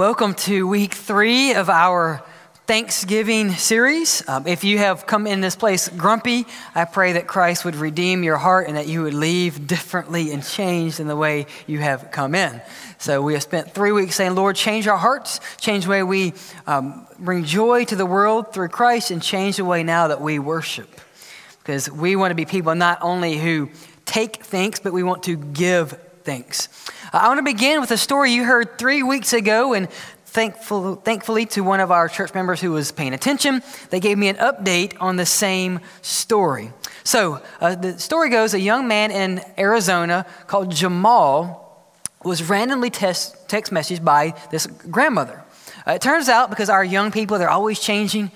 Welcome to week three of our Thanksgiving series. Um, if you have come in this place grumpy, I pray that Christ would redeem your heart and that you would leave differently and changed in the way you have come in. So we have spent three weeks saying, Lord, change our hearts, change the way we um, bring joy to the world through Christ, and change the way now that we worship. Because we want to be people not only who take thanks, but we want to give thanks. I want to begin with a story you heard three weeks ago, and thankful, thankfully to one of our church members who was paying attention, they gave me an update on the same story. So uh, the story goes a young man in Arizona called Jamal was randomly test, text messaged by this grandmother. Uh, it turns out, because our young people, they're always changing,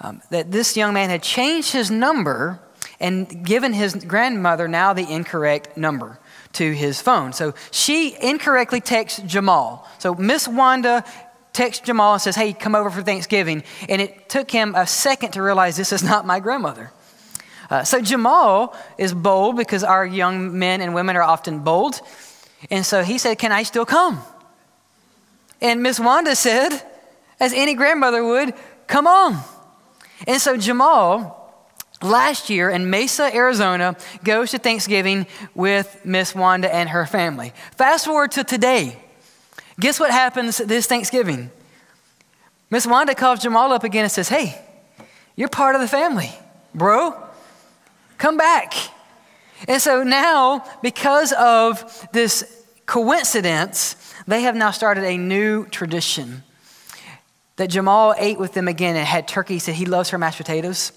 um, that this young man had changed his number and given his grandmother now the incorrect number to his phone. So she incorrectly texts Jamal. So Miss Wanda texts Jamal and says, Hey, come over for Thanksgiving. And it took him a second to realize this is not my grandmother. Uh, so Jamal is bold because our young men and women are often bold. And so he said, Can I still come? And Miss Wanda said, as any grandmother would, Come on. And so Jamal last year in Mesa, Arizona, goes to Thanksgiving with Miss Wanda and her family. Fast forward to today. Guess what happens this Thanksgiving? Miss Wanda calls Jamal up again and says, Hey, you're part of the family, bro. Come back. And so now, because of this coincidence, they have now started a new tradition that Jamal ate with them again and had turkey. He said he loves her mashed potatoes.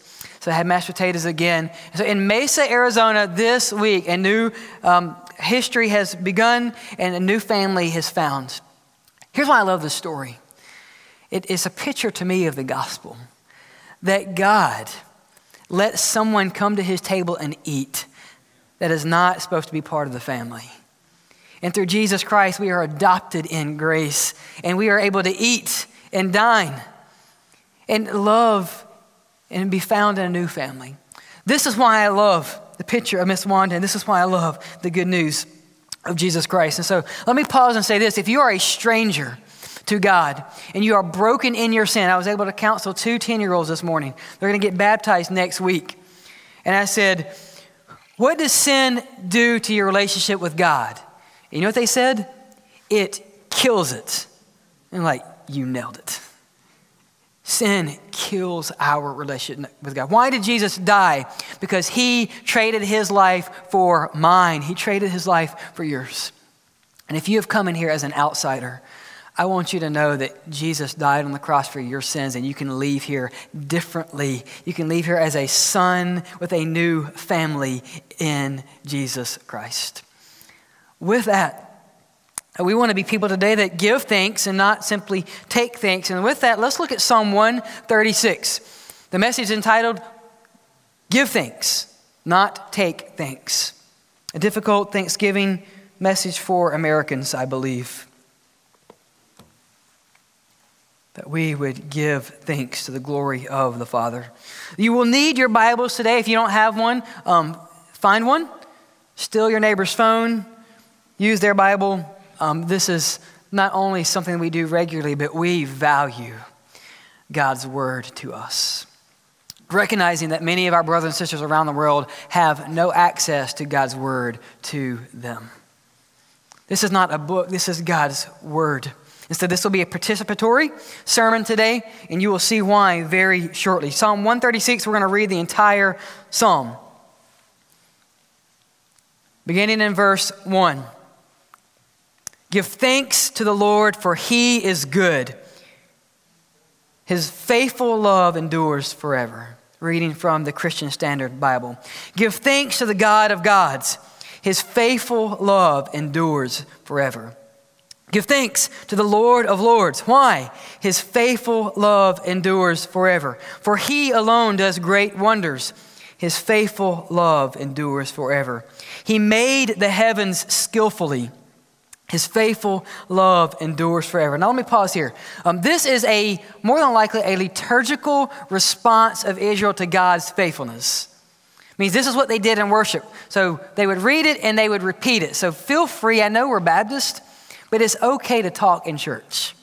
So I had mashed potatoes again. So in Mesa, Arizona, this week, a new um, history has begun and a new family has found. Here's why I love this story it is a picture to me of the gospel that God let someone come to his table and eat that is not supposed to be part of the family. And through Jesus Christ, we are adopted in grace and we are able to eat and dine and love and be found in a new family. This is why I love the picture of Miss Wanda, and this is why I love the good news of Jesus Christ. And so let me pause and say this if you are a stranger, to God and you are broken in your sin. I was able to counsel two 10 year olds this morning. They're going to get baptized next week. And I said, What does sin do to your relationship with God? And you know what they said? It kills it. And I'm like, you nailed it. Sin kills our relationship with God. Why did Jesus die? Because he traded his life for mine, he traded his life for yours. And if you have come in here as an outsider, I want you to know that Jesus died on the cross for your sins, and you can leave here differently. You can leave here as a son with a new family in Jesus Christ. With that, we want to be people today that give thanks and not simply take thanks. And with that, let's look at Psalm 136. The message entitled, Give Thanks, Not Take Thanks. A difficult Thanksgiving message for Americans, I believe. That we would give thanks to the glory of the Father. You will need your Bibles today. If you don't have one, um, find one, steal your neighbor's phone, use their Bible um, this is not only something we do regularly, but we value God's word to us. Recognizing that many of our brothers and sisters around the world have no access to God's word to them. This is not a book, this is God's word. Instead, this will be a participatory sermon today, and you will see why very shortly. Psalm 136, we're going to read the entire psalm. Beginning in verse 1. Give thanks to the Lord, for he is good. His faithful love endures forever. Reading from the Christian Standard Bible. Give thanks to the God of gods. His faithful love endures forever. Give thanks to the Lord of lords. Why? His faithful love endures forever. For he alone does great wonders. His faithful love endures forever. He made the heavens skillfully. His faithful love endures forever. Now, let me pause here. Um, this is a more than likely a liturgical response of Israel to God's faithfulness. It means this is what they did in worship. So they would read it and they would repeat it. So feel free. I know we're Baptist, but it's okay to talk in church.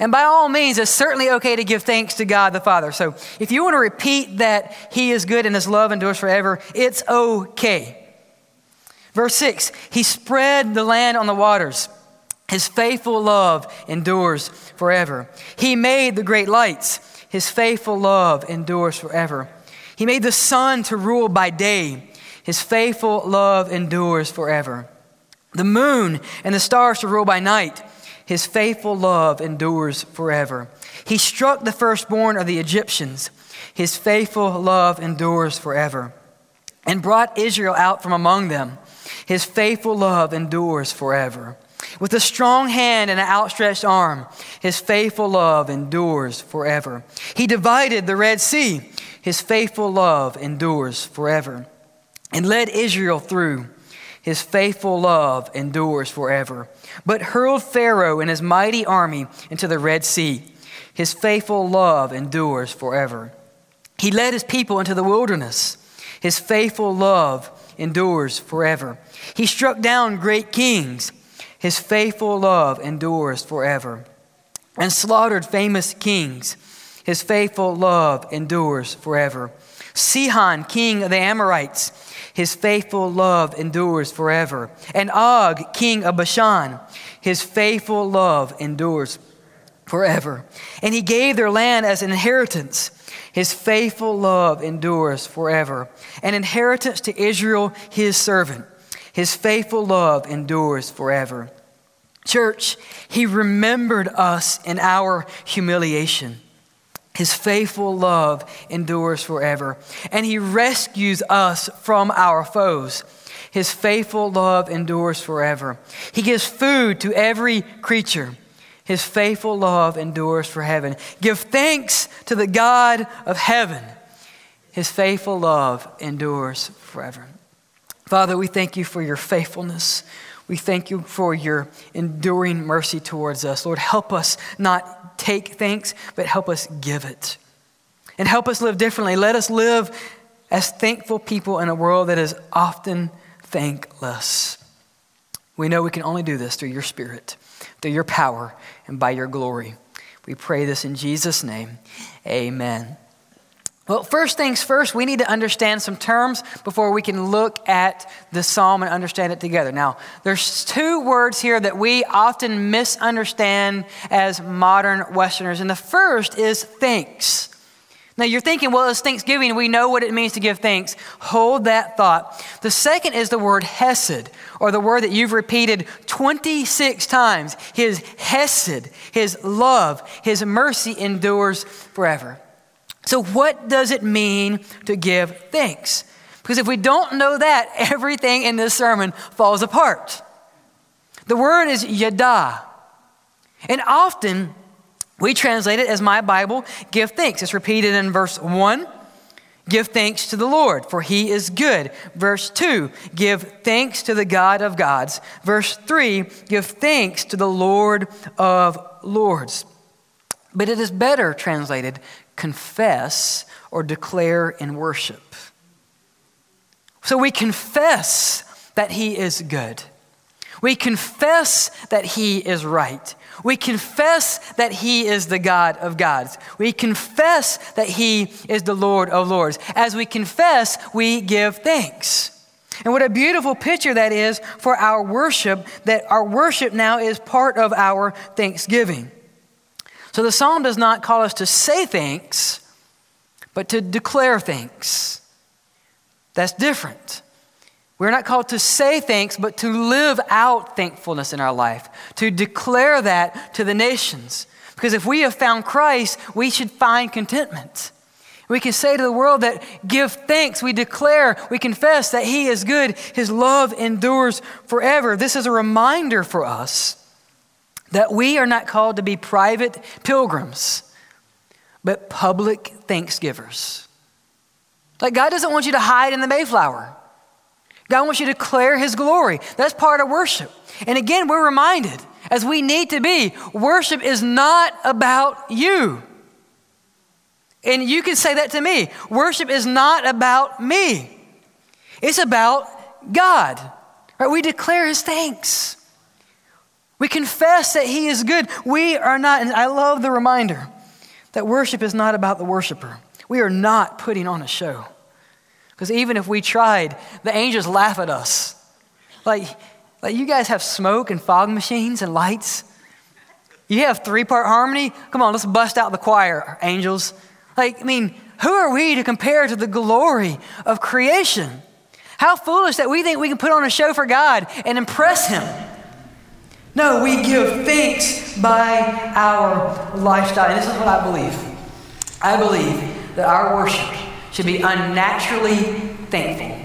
And by all means, it's certainly okay to give thanks to God the Father. So if you want to repeat that He is good and His love endures forever, it's okay. Verse 6 He spread the land on the waters. His faithful love endures forever. He made the great lights. His faithful love endures forever. He made the sun to rule by day. His faithful love endures forever. The moon and the stars to rule by night. His faithful love endures forever. He struck the firstborn of the Egyptians. His faithful love endures forever. And brought Israel out from among them. His faithful love endures forever. With a strong hand and an outstretched arm, his faithful love endures forever. He divided the Red Sea. His faithful love endures forever. And led Israel through. His faithful love endures forever. But hurled Pharaoh and his mighty army into the Red Sea. His faithful love endures forever. He led his people into the wilderness. His faithful love endures forever. He struck down great kings. His faithful love endures forever. And slaughtered famous kings. His faithful love endures forever. Sihon, king of the Amorites, his faithful love endures forever. And Og, king of Bashan, his faithful love endures forever. And he gave their land as an inheritance. His faithful love endures forever. An inheritance to Israel, his servant. His faithful love endures forever. Church, he remembered us in our humiliation. His faithful love endures forever, and he rescues us from our foes. His faithful love endures forever. He gives food to every creature. His faithful love endures for heaven. Give thanks to the God of heaven. His faithful love endures forever. Father, we thank you for your faithfulness. We thank you for your enduring mercy towards us. Lord, help us not take thanks, but help us give it. And help us live differently. Let us live as thankful people in a world that is often thankless. We know we can only do this through your Spirit, through your power, and by your glory. We pray this in Jesus' name. Amen. Well, first things first, we need to understand some terms before we can look at the psalm and understand it together. Now, there's two words here that we often misunderstand as modern Westerners, and the first is thanks. Now, you're thinking, well, it's Thanksgiving. We know what it means to give thanks. Hold that thought. The second is the word hesed, or the word that you've repeated 26 times. His hesed, his love, his mercy endures forever. So, what does it mean to give thanks? Because if we don't know that, everything in this sermon falls apart. The word is yada. And often we translate it as my Bible, give thanks. It's repeated in verse 1. Give thanks to the Lord, for he is good. Verse 2, give thanks to the God of gods. Verse 3, give thanks to the Lord of lords. But it is better translated, confess or declare in worship. So we confess that He is good. We confess that He is right. We confess that He is the God of gods. We confess that He is the Lord of lords. As we confess, we give thanks. And what a beautiful picture that is for our worship, that our worship now is part of our thanksgiving. So the psalm does not call us to say thanks, but to declare thanks. That's different. We're not called to say thanks, but to live out thankfulness in our life, to declare that to the nations. Because if we have found Christ, we should find contentment. We can say to the world that give thanks. We declare, we confess that He is good. His love endures forever. This is a reminder for us that we are not called to be private pilgrims, but public thanksgivers. Like God doesn't want you to hide in the Mayflower. God wants you to declare His glory. That's part of worship. And again, we're reminded, as we need to be, worship is not about you. And you can say that to me. Worship is not about me. It's about God. Right? We declare his thanks. We confess that He is good. We are not, and I love the reminder that worship is not about the worshiper. We are not putting on a show. Because even if we tried, the angels laugh at us. Like, like you guys have smoke and fog machines and lights. You have three part harmony. Come on, let's bust out the choir, angels. Like, I mean, who are we to compare to the glory of creation? How foolish that we think we can put on a show for God and impress Him. No, we give thanks by our lifestyle. And this is what I believe. I believe that our worship should be unnaturally thankful.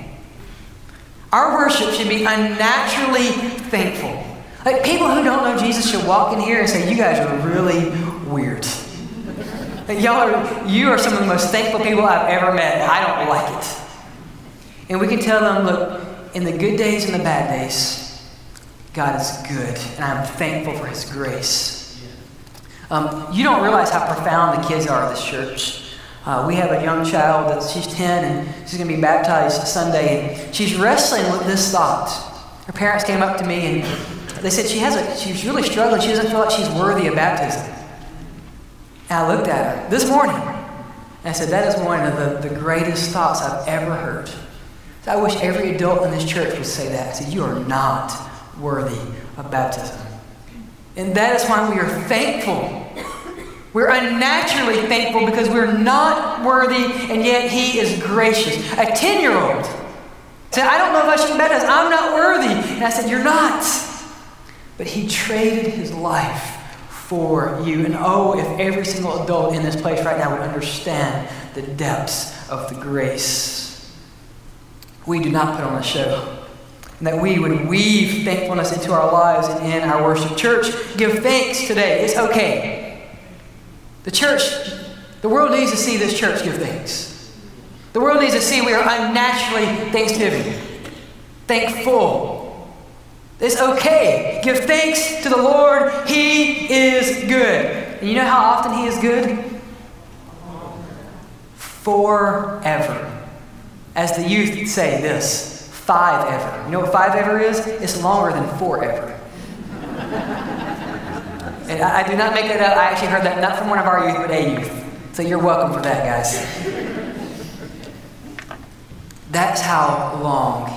Our worship should be unnaturally thankful. Like people who don't know Jesus should walk in here and say, You guys are really weird. Y'all are, you are some of the most thankful people I've ever met, I don't like it. And we can tell them, look, in the good days and the bad days, God is good, and I'm thankful for His grace. Um, you don't realize how profound the kids are at this church. Uh, we have a young child that she's 10 and she's going to be baptized Sunday. And she's wrestling with this thought. Her parents came up to me and they said she has a, she's really struggling. She doesn't feel like she's worthy of baptism. And I looked at her this morning and I said, That is one of the, the greatest thoughts I've ever heard. So I wish every adult in this church would say that. I said, You are not worthy of baptism. And that is why we are thankful. We're unnaturally thankful because we're not worthy, and yet He is gracious. A 10 year old said, I don't know if I should be baptized. I'm not worthy. And I said, You're not. But He traded His life for you. And oh, if every single adult in this place right now would understand the depths of the grace. We do not put on a show and that we would weave thankfulness into our lives and in our worship. Church, give thanks today. It's okay. The church, the world needs to see this church give thanks. The world needs to see we are unnaturally thanksgiving, thankful. It's okay. Give thanks to the Lord. He is good. And you know how often He is good? Forever. As the youth say this five ever. You know what five ever is? It's longer than forever. and I, I, do not make that up. I actually heard that not from one of our youth, but a youth. So you're welcome for that, guys. That's how long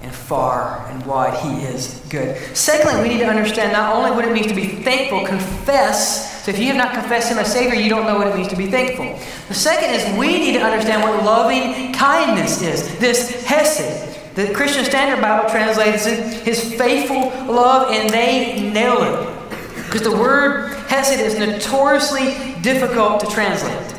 and far and wide He is good. Secondly, we need to understand not only what it means to be thankful, confess. So if you have not confessed Him as Savior, you don't know what it means to be thankful. The second is we need to understand what loving kindness is. This Hesed. The Christian Standard Bible translates it his faithful love, and they nail it. Because the word hesed is notoriously difficult to translate.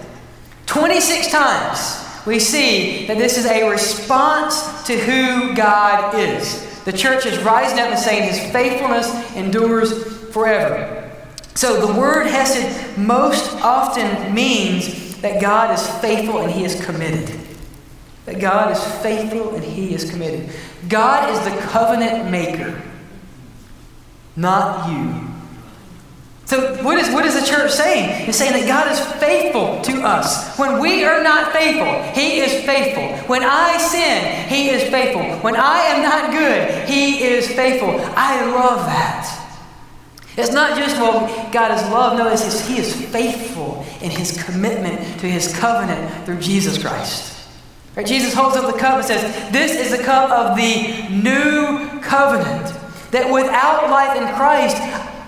26 times we see that this is a response to who God is. The church is rising up and saying his faithfulness endures forever. So the word hesed most often means that God is faithful and he is committed. That God is faithful and He is committed. God is the covenant maker, not you. So, what is, what is the church saying? It's saying that God is faithful to us. When we are not faithful, He is faithful. When I sin, He is faithful. When I am not good, He is faithful. I love that. It's not just, well, God is love. No, it's He is faithful in His commitment to His covenant through Jesus Christ. Right? Jesus holds up the cup and says, This is the cup of the new covenant. That without life in Christ,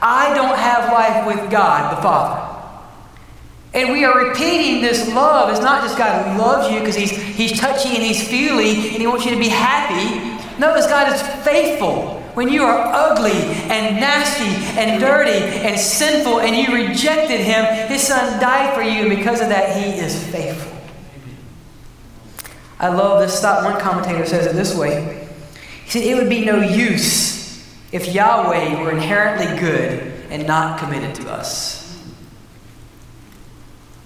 I don't have life with God the Father. And we are repeating this love. It's not just God who loves you because he's, he's touchy and He's feely and He wants you to be happy. No, it's God is faithful. When you are ugly and nasty and dirty and sinful and you rejected Him, His Son died for you, and because of that, He is faithful. I love this thought. One commentator says it this way He said, It would be no use if Yahweh were inherently good and not committed to us.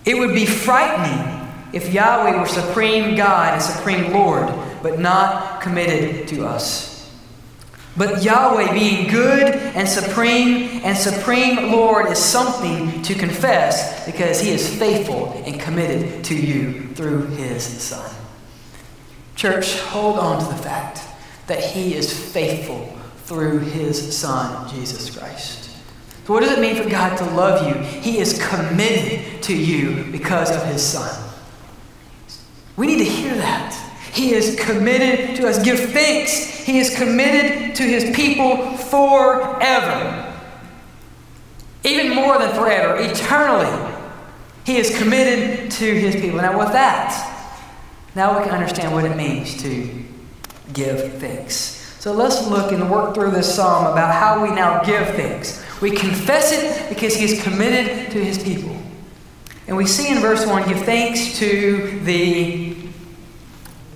It would be frightening if Yahweh were supreme God and supreme Lord, but not committed to us. But Yahweh being good and supreme and supreme Lord is something to confess because he is faithful and committed to you through his Son. Church, hold on to the fact that He is faithful through his Son, Jesus Christ. So, what does it mean for God to love you? He is committed to you because of his Son. We need to hear that. He is committed to us. Give thanks. He is committed to his people forever. Even more than forever, eternally. He is committed to his people. Now, with that, now we can understand what it means to give thanks. So let's look and work through this psalm about how we now give thanks. We confess it because he is committed to his people. And we see in verse 1 give thanks to the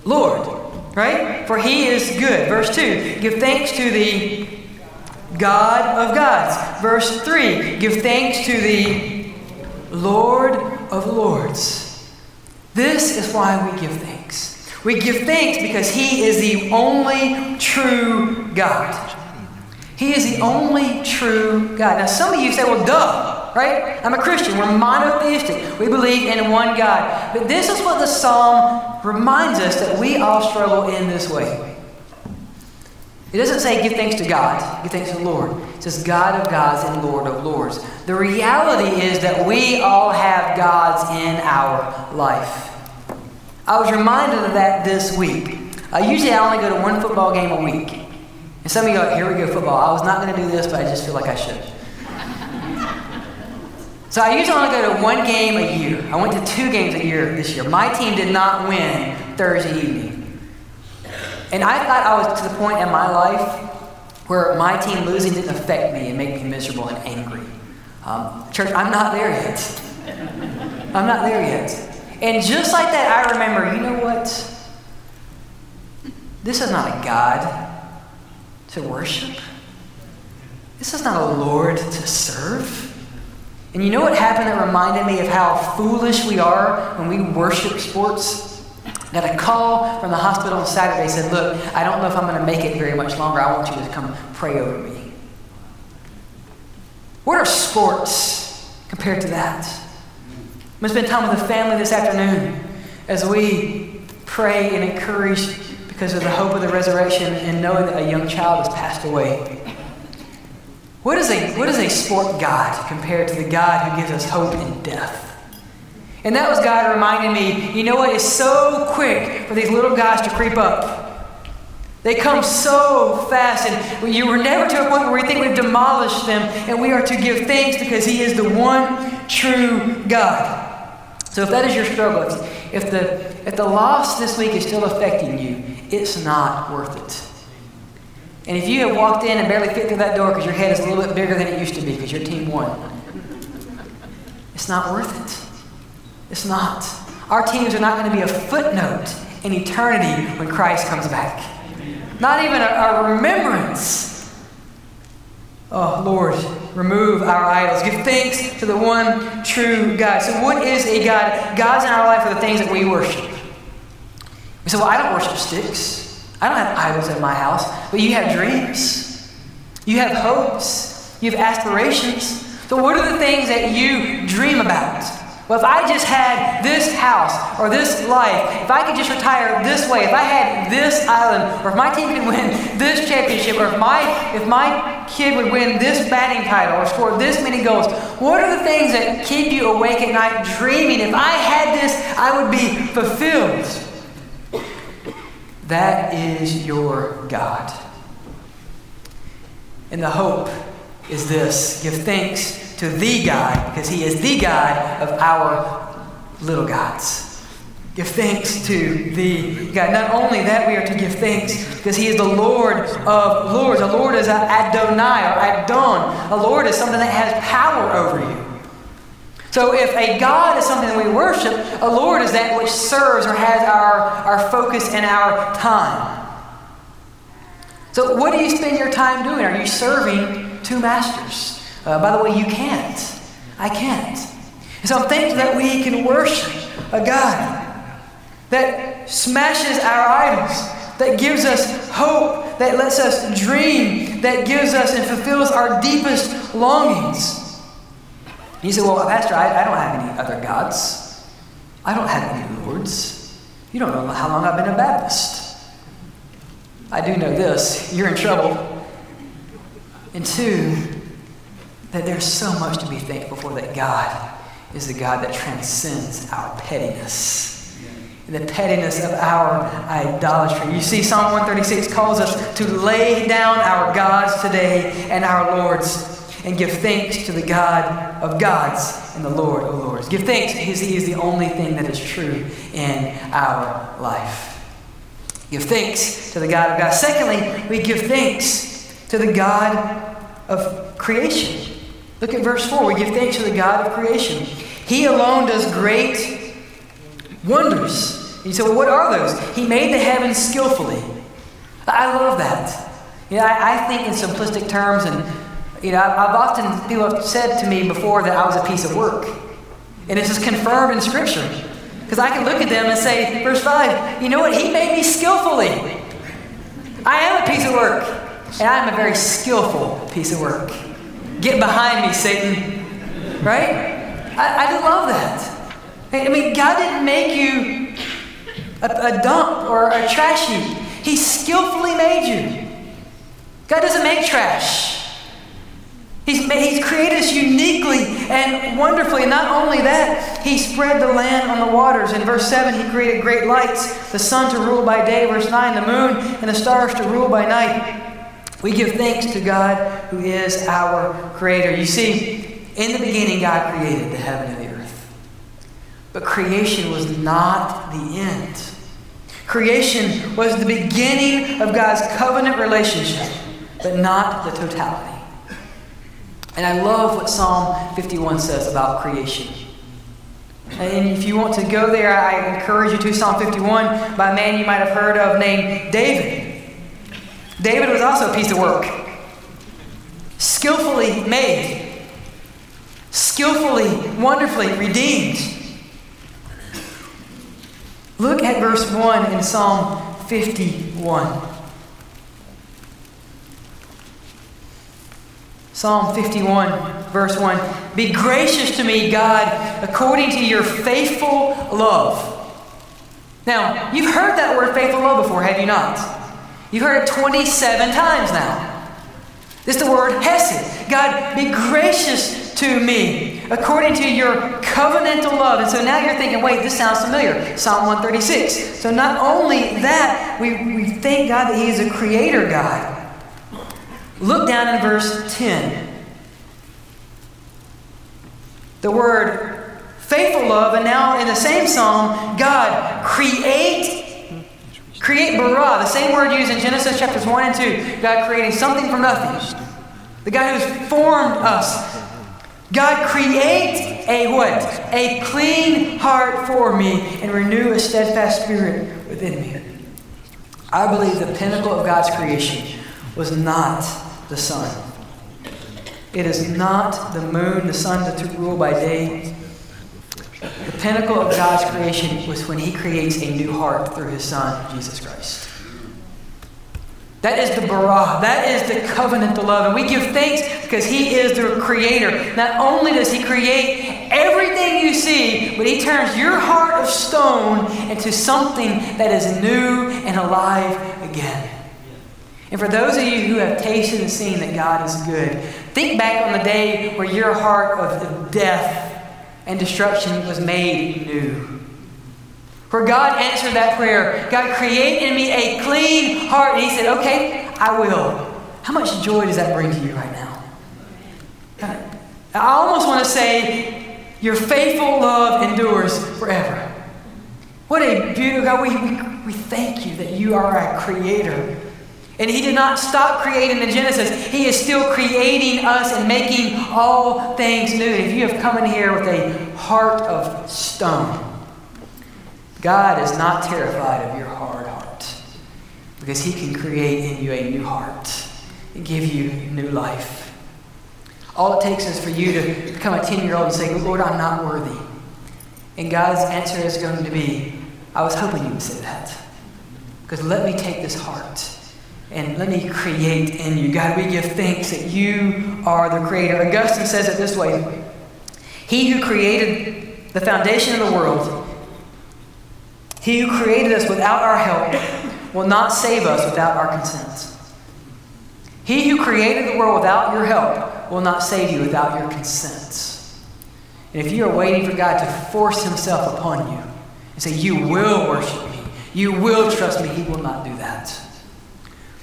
Lord, right? For he is good. Verse 2 give thanks to the God of gods. Verse 3 give thanks to the Lord of lords. This is why we give thanks. We give thanks because He is the only true God. He is the only true God. Now, some of you say, well, duh, right? I'm a Christian. We're monotheistic. We believe in one God. But this is what the psalm reminds us that we all struggle in this way. It doesn't say give thanks to God, give thanks to the Lord. It says God of gods and Lord of lords. The reality is that we all have gods in our life. I was reminded of that this week. Uh, usually I only go to one football game a week. And some of you go, here we go, football. I was not going to do this, but I just feel like I should. so I usually only go to one game a year. I went to two games a year this year. My team did not win Thursday evening. And I thought I was to the point in my life where my team losing didn't affect me and make me miserable and angry. Um, church, I'm not there yet. I'm not there yet. And just like that, I remember, you know what? This is not a God to worship. This is not a Lord to serve. And you know what happened that reminded me of how foolish we are when we worship sports? Got a call from the hospital on Saturday said, Look, I don't know if I'm going to make it very much longer. I want you to come pray over me. What are sports compared to that? I'm going to spend time with the family this afternoon as we pray and encourage because of the hope of the resurrection and knowing that a young child has passed away. What is a, what is a sport God compared to the God who gives us hope in death? And that was God reminding me, you know what? It's so quick for these little guys to creep up. They come so fast, and you were never to a point where we think we've demolished them, and we are to give thanks because He is the one true God. So if that is your struggle, if the, if the loss this week is still affecting you, it's not worth it. And if you have walked in and barely fit through that door because your head is a little bit bigger than it used to be because your team won, it's not worth it. It's not. Our teams are not going to be a footnote in eternity when Christ comes back. Not even a, a remembrance Oh, Lord, remove our idols. Give thanks to the one true God. So, what is a God? Gods in our life are the things that we worship. We say, Well, I don't worship sticks. I don't have idols in my house. But you have dreams, you have hopes, you have aspirations. So, what are the things that you dream about? Well, if I just had this house or this life, if I could just retire this way, if I had this island, or if my team could win this championship, or if my if my kid would win this batting title or score this many goals, what are the things that keep you awake at night dreaming? If I had this, I would be fulfilled. That is your God. And the hope is this give thanks to the God because He is the God of our little gods. Give thanks to the God. Not only that, we are to give thanks because He is the Lord of lords. A Lord is Adonai or Adon. A Lord is something that has power over you. So if a God is something that we worship, a Lord is that which serves or has our, our focus and our time. So what do you spend your time doing? Are you serving two masters? Uh, by the way, you can't. I can't. And so I'm thankful that we can worship a God that smashes our idols, that gives us hope, that lets us dream, that gives us and fulfills our deepest longings. And you say, Well, Pastor, I, I don't have any other gods. I don't have any lords. You don't know how long I've been a Baptist. I do know this you're in trouble And two, that there's so much to be thankful for that God is the God that transcends our pettiness. The pettiness of our idolatry. You see, Psalm 136 calls us to lay down our gods today and our lords and give thanks to the God of gods and the Lord of lords. Give thanks because He is the only thing that is true in our life. Give thanks to the God of God. Secondly, we give thanks to the God of creation. Look at verse 4. We give thanks to the God of creation. He alone does great wonders. You say, well, what are those? He made the heavens skillfully. I love that. You know, I, I think in simplistic terms, and you know, I've, often people have said to me before that I was a piece of work, and it's just confirmed in Scripture. Because I can look at them and say, verse 5, you know what? He made me skillfully. I am a piece of work, and I am a very skillful piece of work. Get behind me, Satan. Right? I, I love that. I mean, God didn't make you a, a dump or a trash heap, He skillfully made you. God doesn't make trash. He's, he's created us uniquely and wonderfully. And not only that, He spread the land on the waters. In verse 7, He created great lights, the sun to rule by day. Verse 9, the moon and the stars to rule by night. We give thanks to God who is our Creator. You see, in the beginning, God created the heaven and the earth. But creation was not the end. Creation was the beginning of God's covenant relationship, but not the totality. And I love what Psalm 51 says about creation. And if you want to go there, I encourage you to Psalm 51 by a man you might have heard of named David. David was also a piece of work, skillfully made, skillfully, wonderfully redeemed. Look at verse 1 in Psalm 51. Psalm 51, verse 1 Be gracious to me, God, according to your faithful love. Now, you've heard that word faithful love before, have you not? You've heard it 27 times now. This is the word hesed. God, be gracious to me according to your covenantal love. And so now you're thinking, wait, this sounds familiar. Psalm 136. So not only that, we, we thank God that He is a creator God. Look down in verse 10. The word faithful love, and now in the same psalm, God create, create bara, the same word used in Genesis chapters 1 and 2. God creating something from nothing. The God who's formed us. God create a what? A clean heart for me and renew a steadfast spirit within me. I believe the pinnacle of God's creation was not the sun. It is not the moon, the sun that to rule by day. The pinnacle of God's creation was when He creates a new heart through His Son, Jesus Christ. That is the bara. That is the covenant, the love. And we give thanks because He is the creator. Not only does He create everything you see, but He turns your heart of stone into something that is new and alive again. And for those of you who have tasted and seen that God is good, think back on the day where your heart of death and destruction was made new. Where God answered that prayer, God, create in me a clean heart. And He said, Okay, I will. How much joy does that bring to you right now? I almost want to say, Your faithful love endures forever. What a beautiful God. We, we, we thank you that you are our creator. And he did not stop creating in Genesis. He is still creating us and making all things new. If you have come in here with a heart of stone, God is not terrified of your hard heart because he can create in you a new heart and give you new life. All it takes is for you to become a 10 year old and say, Lord, I'm not worthy. And God's answer is going to be, I was hoping you would say that. Because let me take this heart and let me create in you. God, we give thanks that you are the creator. Augustine says it this way He who created the foundation of the world, he who created us without our help, will not save us without our consent. He who created the world without your help will not save you without your consent. And if you are waiting for God to force himself upon you and say, You will worship me, you will trust me, he will not do that.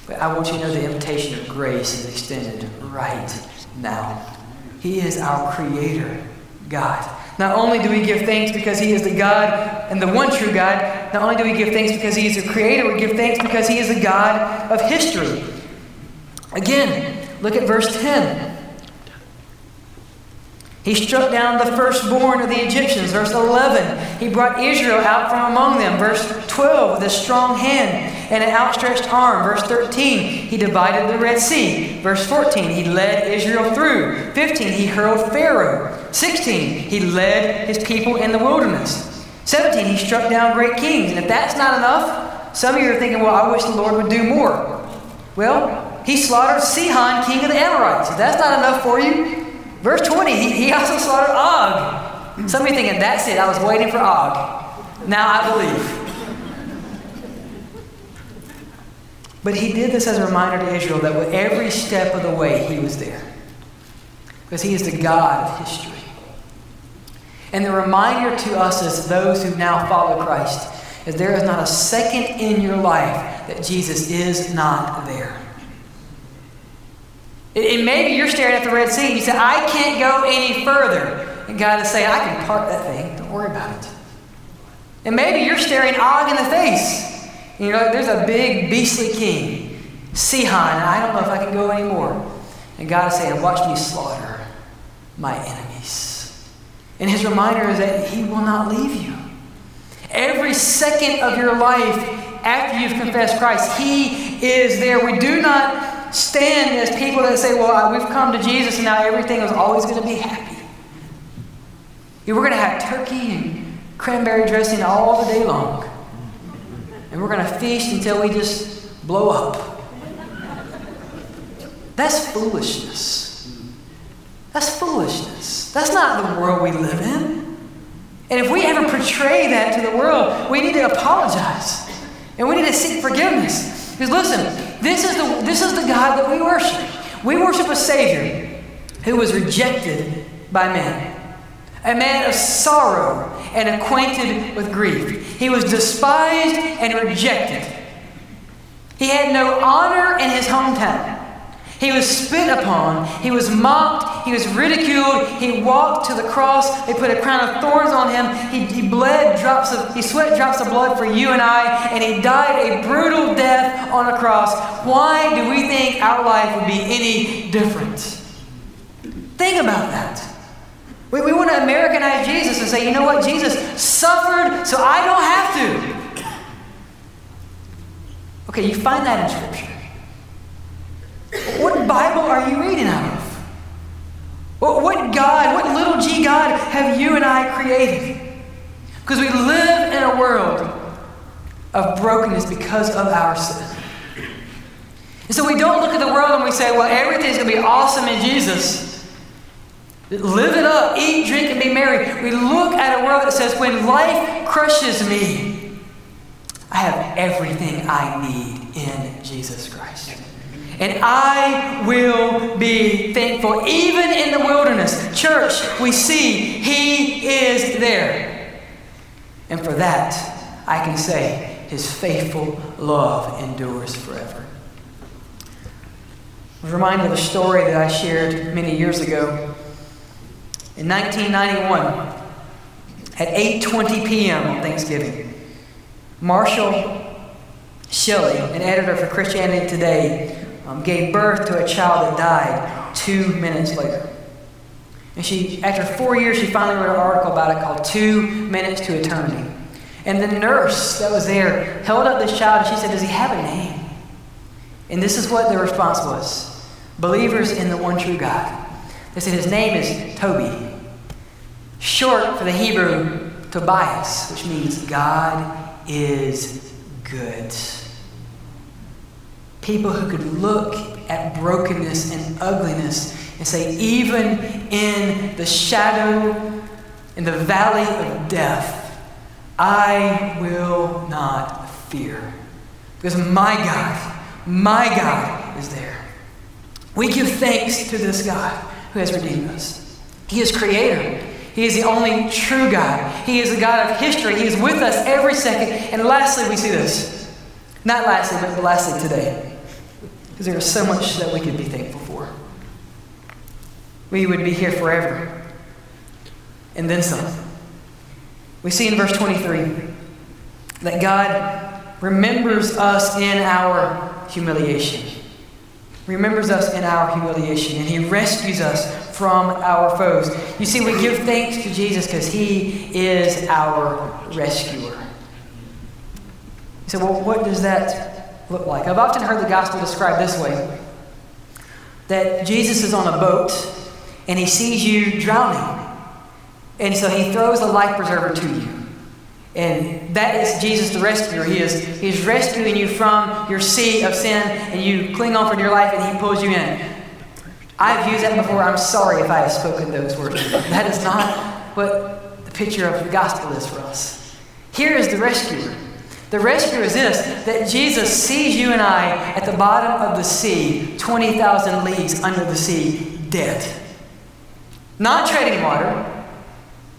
But I want you to know the invitation of grace is extended right now. He is our creator, God. Not only do we give thanks because He is the God and the one true God, not only do we give thanks because He is the Creator, we give thanks because He is the God of history. Again, look at verse 10. He struck down the firstborn of the Egyptians. Verse 11. He brought Israel out from among them. Verse 12. With a strong hand and an outstretched arm. Verse 13. He divided the Red Sea. Verse 14. He led Israel through. 15. He hurled Pharaoh. 16. He led his people in the wilderness. 17. He struck down great kings. And if that's not enough, some of you are thinking, well, I wish the Lord would do more. Well, he slaughtered Sihon, king of the Amorites. If that's not enough for you, Verse 20, he, he also slaughtered Og. Some of you thinking, that's it, I was waiting for Og. Now I believe. But he did this as a reminder to Israel that with every step of the way, he was there. Because he is the God of history. And the reminder to us as those who now follow Christ is there is not a second in your life that Jesus is not there. And maybe you're staring at the Red Sea and you say, I can't go any further. And God is saying, I can part that thing. Don't worry about it. And maybe you're staring Og in the face. You know, there's a big beastly king, Sihon, and I don't know if I can go anymore. And God is saying, Watch me slaughter my enemies. And his reminder is that he will not leave you. Every second of your life after you've confessed Christ, he is there. We do not stand as people that say, well, we've come to Jesus and now everything is always going to be happy. We're going to have turkey and cranberry dressing all the day long. And we're going to feast until we just blow up. That's foolishness. That's foolishness. That's not the world we live in. And if we ever portray that to the world, we need to apologize. And we need to seek forgiveness. Because listen, this is, the, this is the God that we worship. We worship a Savior who was rejected by men, a man of sorrow and acquainted with grief. He was despised and rejected. He had no honor in his hometown. He was spit upon. He was mocked. He was ridiculed. He walked to the cross. They put a crown of thorns on him. He, he bled drops of, he sweat drops of blood for you and I, and he died a brutal death on a cross. Why do we think our life would be any different? Think about that. We, we want to Americanize Jesus and say, you know what? Jesus suffered so I don't have to. Okay, you find that in Scripture. What Bible are you reading out of? What God, what little g God have you and I created? Because we live in a world of brokenness because of our sin. And so we don't look at the world and we say, well, everything's going to be awesome in Jesus. Live it up, eat, drink, and be merry. We look at a world that says, when life crushes me, I have everything I need in Jesus Christ. And I will be thankful. Even in the wilderness, church, we see He is there. And for that, I can say His faithful love endures forever. I was reminded of a story that I shared many years ago. In 1991, at 8:20 p.m. on Thanksgiving, Marshall Shelley, an editor for Christianity Today, um, gave birth to a child that died two minutes later. And she, after four years, she finally wrote an article about it called Two Minutes to Eternity. And the nurse that was there held up this child and she said, Does he have a name? And this is what the response was Believers in the one true God. They said, His name is Toby, short for the Hebrew Tobias, which means God is good. People who could look at brokenness and ugliness and say, even in the shadow, in the valley of death, I will not fear. Because my God, my God is there. We give thanks to this God who has redeemed us. He is creator. He is the only true God. He is the God of history. He is with us every second. And lastly, we see this. Not lastly, but lastly today. Because there is so much that we could be thankful for. We would be here forever. And then some. We see in verse 23 that God remembers us in our humiliation. Remembers us in our humiliation, and He rescues us from our foes. You see, we give thanks to Jesus because He is our rescuer. Say, well, what does that look like? I've often heard the gospel described this way that Jesus is on a boat and He sees you drowning. And so He throws a life preserver to you. And that is Jesus the rescuer. He is, he is rescuing you from your sea of sin, and you cling on for your life, and He pulls you in. I've used that before. I'm sorry if I have spoken those words. That is not what the picture of the gospel is for us. Here is the rescuer. The rescue is this that Jesus sees you and I at the bottom of the sea, 20,000 leagues under the sea, dead. Not treading water,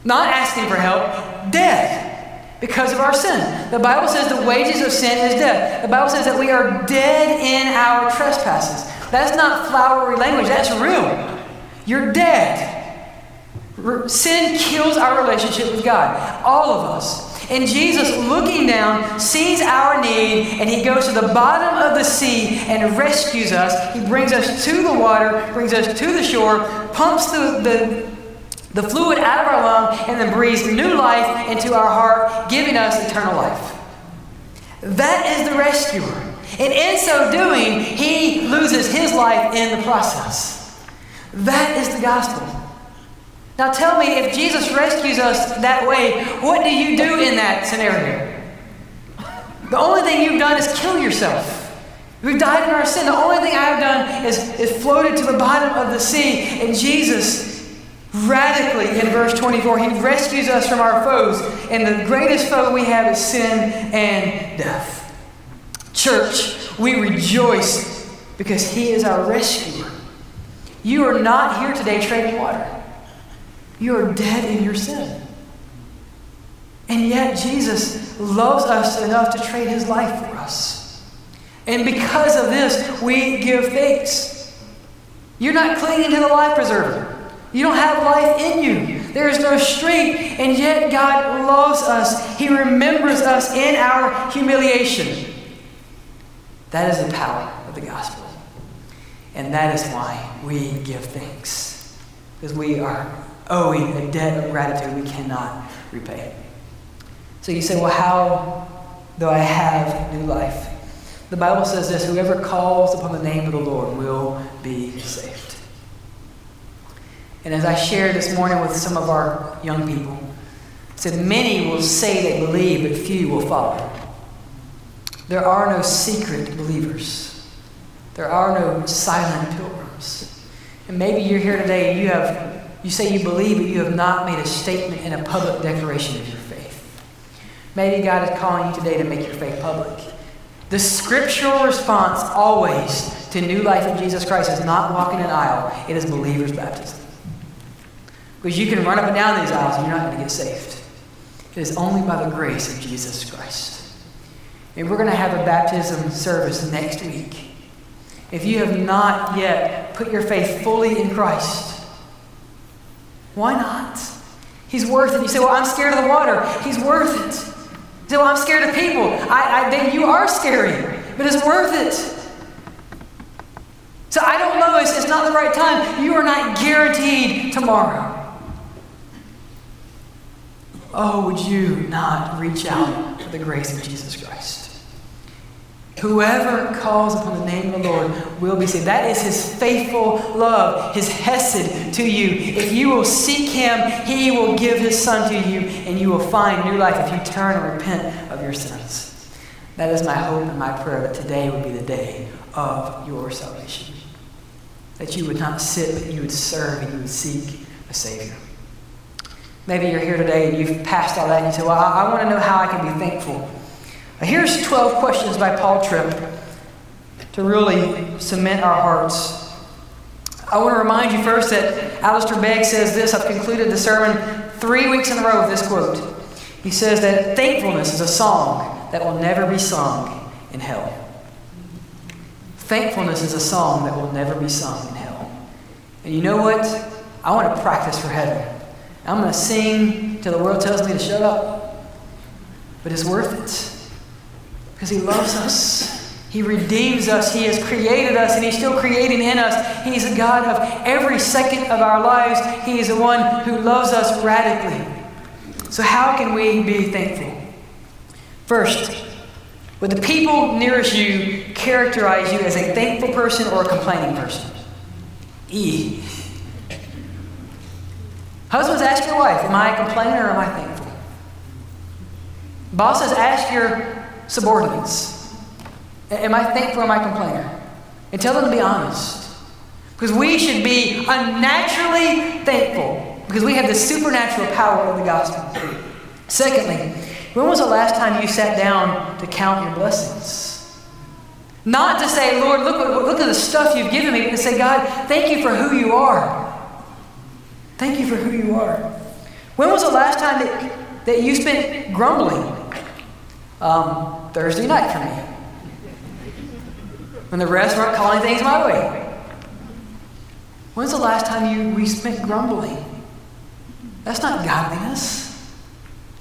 not asking for help, dead because of our sin. The Bible says the wages of sin is death. The Bible says that we are dead in our trespasses. That's not flowery language, that's real. You're dead. Sin kills our relationship with God, all of us. And Jesus, looking down, sees our need, and he goes to the bottom of the sea and rescues us. He brings us to the water, brings us to the shore, pumps the, the the fluid out of our lung, and then breathes new life into our heart, giving us eternal life. That is the rescuer. And in so doing, he loses his life in the process. That is the gospel. Now tell me, if Jesus rescues us that way, what do you do in that scenario? The only thing you've done is kill yourself. We've died in our sin. The only thing I've done is, is floated to the bottom of the sea, and Jesus radically in verse 24. He rescues us from our foes, and the greatest foe we have is sin and death. Church, we rejoice because He is our rescuer. You are not here today trading water, you are dead in your sin. And yet, Jesus loves us enough to trade His life for us. And because of this, we give thanks. You're not clinging to the life preserver. You don't have life in you. There is no strength, and yet God loves us. He remembers us in our humiliation. That is the power of the gospel. And that is why we give thanks. Because we are Oh, owing a debt of gratitude we cannot repay. So you say, well, how do I have new life? The Bible says this whoever calls upon the name of the Lord will be saved. And as I shared this morning with some of our young people, said, Many will say they believe, but few will follow. There are no secret believers, there are no silent pilgrims. And maybe you're here today and you have you say you believe, but you have not made a statement and a public declaration of your faith. Maybe God is calling you today to make your faith public. The scriptural response always to new life in Jesus Christ is not walking an aisle, it is believer's baptism. Because you can run up and down these aisles and you're not going to get saved. It is only by the grace of Jesus Christ. And we're going to have a baptism service next week. If you have not yet put your faith fully in Christ, why not? He's worth it. You say, Well, I'm scared of the water. He's worth it. You say, Well, I'm scared of people. I, I, then you are scary, but it's worth it. So I don't know. It's, it's not the right time. You are not guaranteed tomorrow. Oh, would you not reach out for the grace of Jesus Christ? Whoever calls upon the name of the Lord will be saved. That is his faithful love, his hesed to you. If you will seek him, he will give his son to you, and you will find new life if you turn and repent of your sins. That is my hope and my prayer that today would be the day of your salvation. That you would not sit, but you would serve and you would seek a Savior. Maybe you're here today and you've passed all that and you say, Well, I, I want to know how I can be thankful. Here's 12 questions by Paul Tripp to really cement our hearts I want to remind you first that Alistair Begg says this. I've concluded the sermon three weeks in a row with this quote. He says that thankfulness is a song that will never be sung in hell. Thankfulness is a song that will never be sung in hell. And you know what? I want to practice for heaven. I'm going to sing till the world tells me to shut up. But it's worth it. Because He loves us. He redeems us. He has created us, and He's still creating in us. He's a God of every second of our lives. He is the one who loves us radically. So, how can we be thankful? First, would the people nearest you characterize you as a thankful person or a complaining person? E. Husbands, ask your wife, am I a complainer or am I thankful? Bosses, ask your subordinates, am I thankful or am I complainer? And tell them to be honest. Because we should be unnaturally thankful because we have the supernatural power of the gospel. Secondly, when was the last time you sat down to count your blessings? Not to say, Lord, look, look at the stuff you've given me, but to say, God, thank you for who you are. Thank you for who you are. When was the last time that, that you spent grumbling? Um, Thursday night for me. When the rest weren't calling things my way. When's the last time you we spent grumbling? That's not godliness.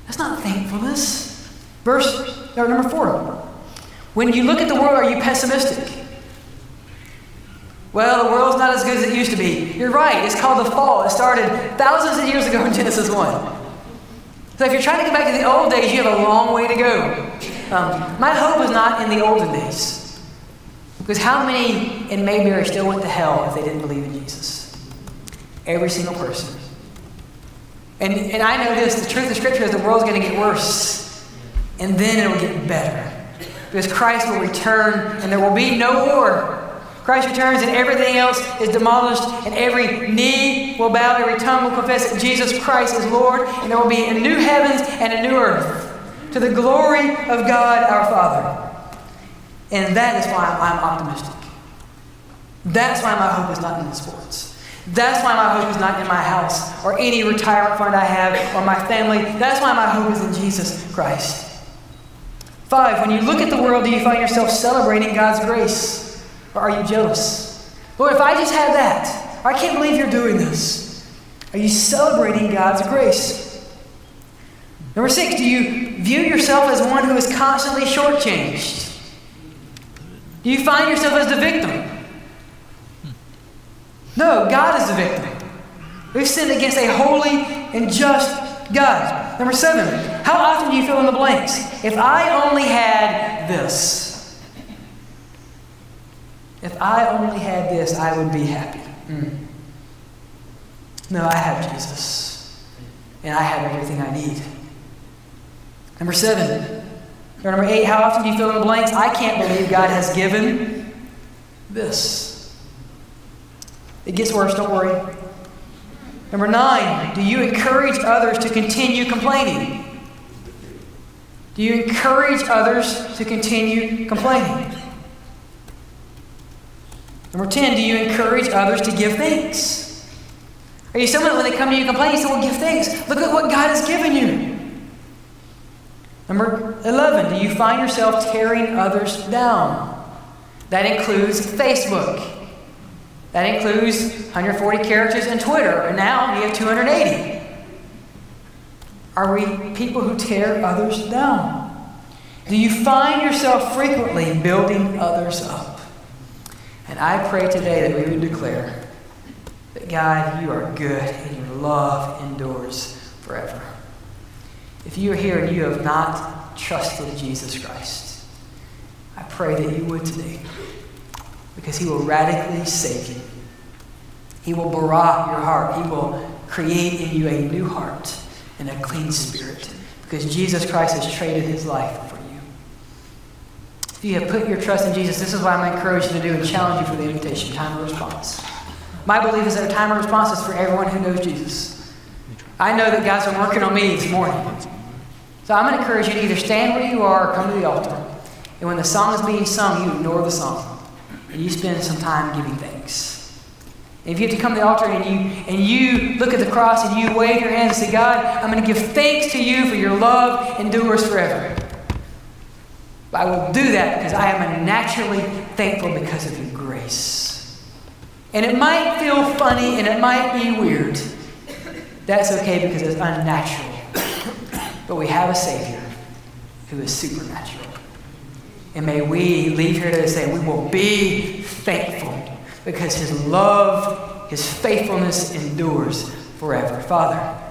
That's not thankfulness. Verse or number four. When you look at the world, are you pessimistic? Well, the world's not as good as it used to be. You're right. It's called the fall. It started thousands of years ago in Genesis 1. So if you're trying to get back to the old days, you have a long way to go. Um, my hope is not in the olden days. Because how many in Mayberry still went to hell if they didn't believe in Jesus? Every single person. And, and I know this the truth of Scripture is the world's going to get worse, and then it'll get better. Because Christ will return, and there will be no war. Christ returns, and everything else is demolished, and every knee will bow, every tongue will confess that Jesus Christ is Lord, and there will be a new heavens and a new earth to the glory of God our Father. And that is why I'm optimistic. That's why my hope is not in the sports. That's why my hope is not in my house or any retirement fund I have or my family. That's why my hope is in Jesus Christ. Five, when you look at the world, do you find yourself celebrating God's grace or are you jealous? Lord, if I just had that, I can't believe you're doing this. Are you celebrating God's grace? Number six, do you view yourself as one who is constantly shortchanged? Do you find yourself as the victim? No, God is the victim. We've sinned against a holy and just God. Number seven, how often do you fill in the blanks? If I only had this, if I only had this, I would be happy. Mm. No, I have Jesus, and I have everything I need. Number seven, or number eight, how often do you fill in the blanks? I can't believe God has given this. It gets worse, don't worry. Number nine, do you encourage others to continue complaining? Do you encourage others to continue complaining? Number 10, do you encourage others to give thanks? Are you someone when they come to you and complain, you say, well, give thanks. Look at what God has given you. Number 11, do you find yourself tearing others down? That includes Facebook. That includes 140 characters in Twitter, and now we have 280. Are we people who tear others down? Do you find yourself frequently building others up? And I pray today that we would declare that God, you are good and your love endures forever. If you are here and you have not trusted Jesus Christ, I pray that you would today because he will radically save you. He will bara your heart. He will create in you a new heart and a clean spirit because Jesus Christ has traded his life. If you have put your trust in Jesus, this is what I'm encouraging you to do and challenge you for the invitation time of response. My belief is that a time of response is for everyone who knows Jesus. I know that God's been working on me this morning. So I'm going to encourage you to either stand where you are or come to the altar. And when the song is being sung, you ignore the song and you spend some time giving thanks. If you have to come to the altar and you, and you look at the cross and you wave your hands and say, God, I'm going to give thanks to you for your love endures forever. I will do that because I am naturally thankful because of your grace. And it might feel funny and it might be weird. That's okay because it's unnatural. But we have a Savior who is supernatural. And may we leave here today saying we will be thankful because his love, his faithfulness endures forever. Father,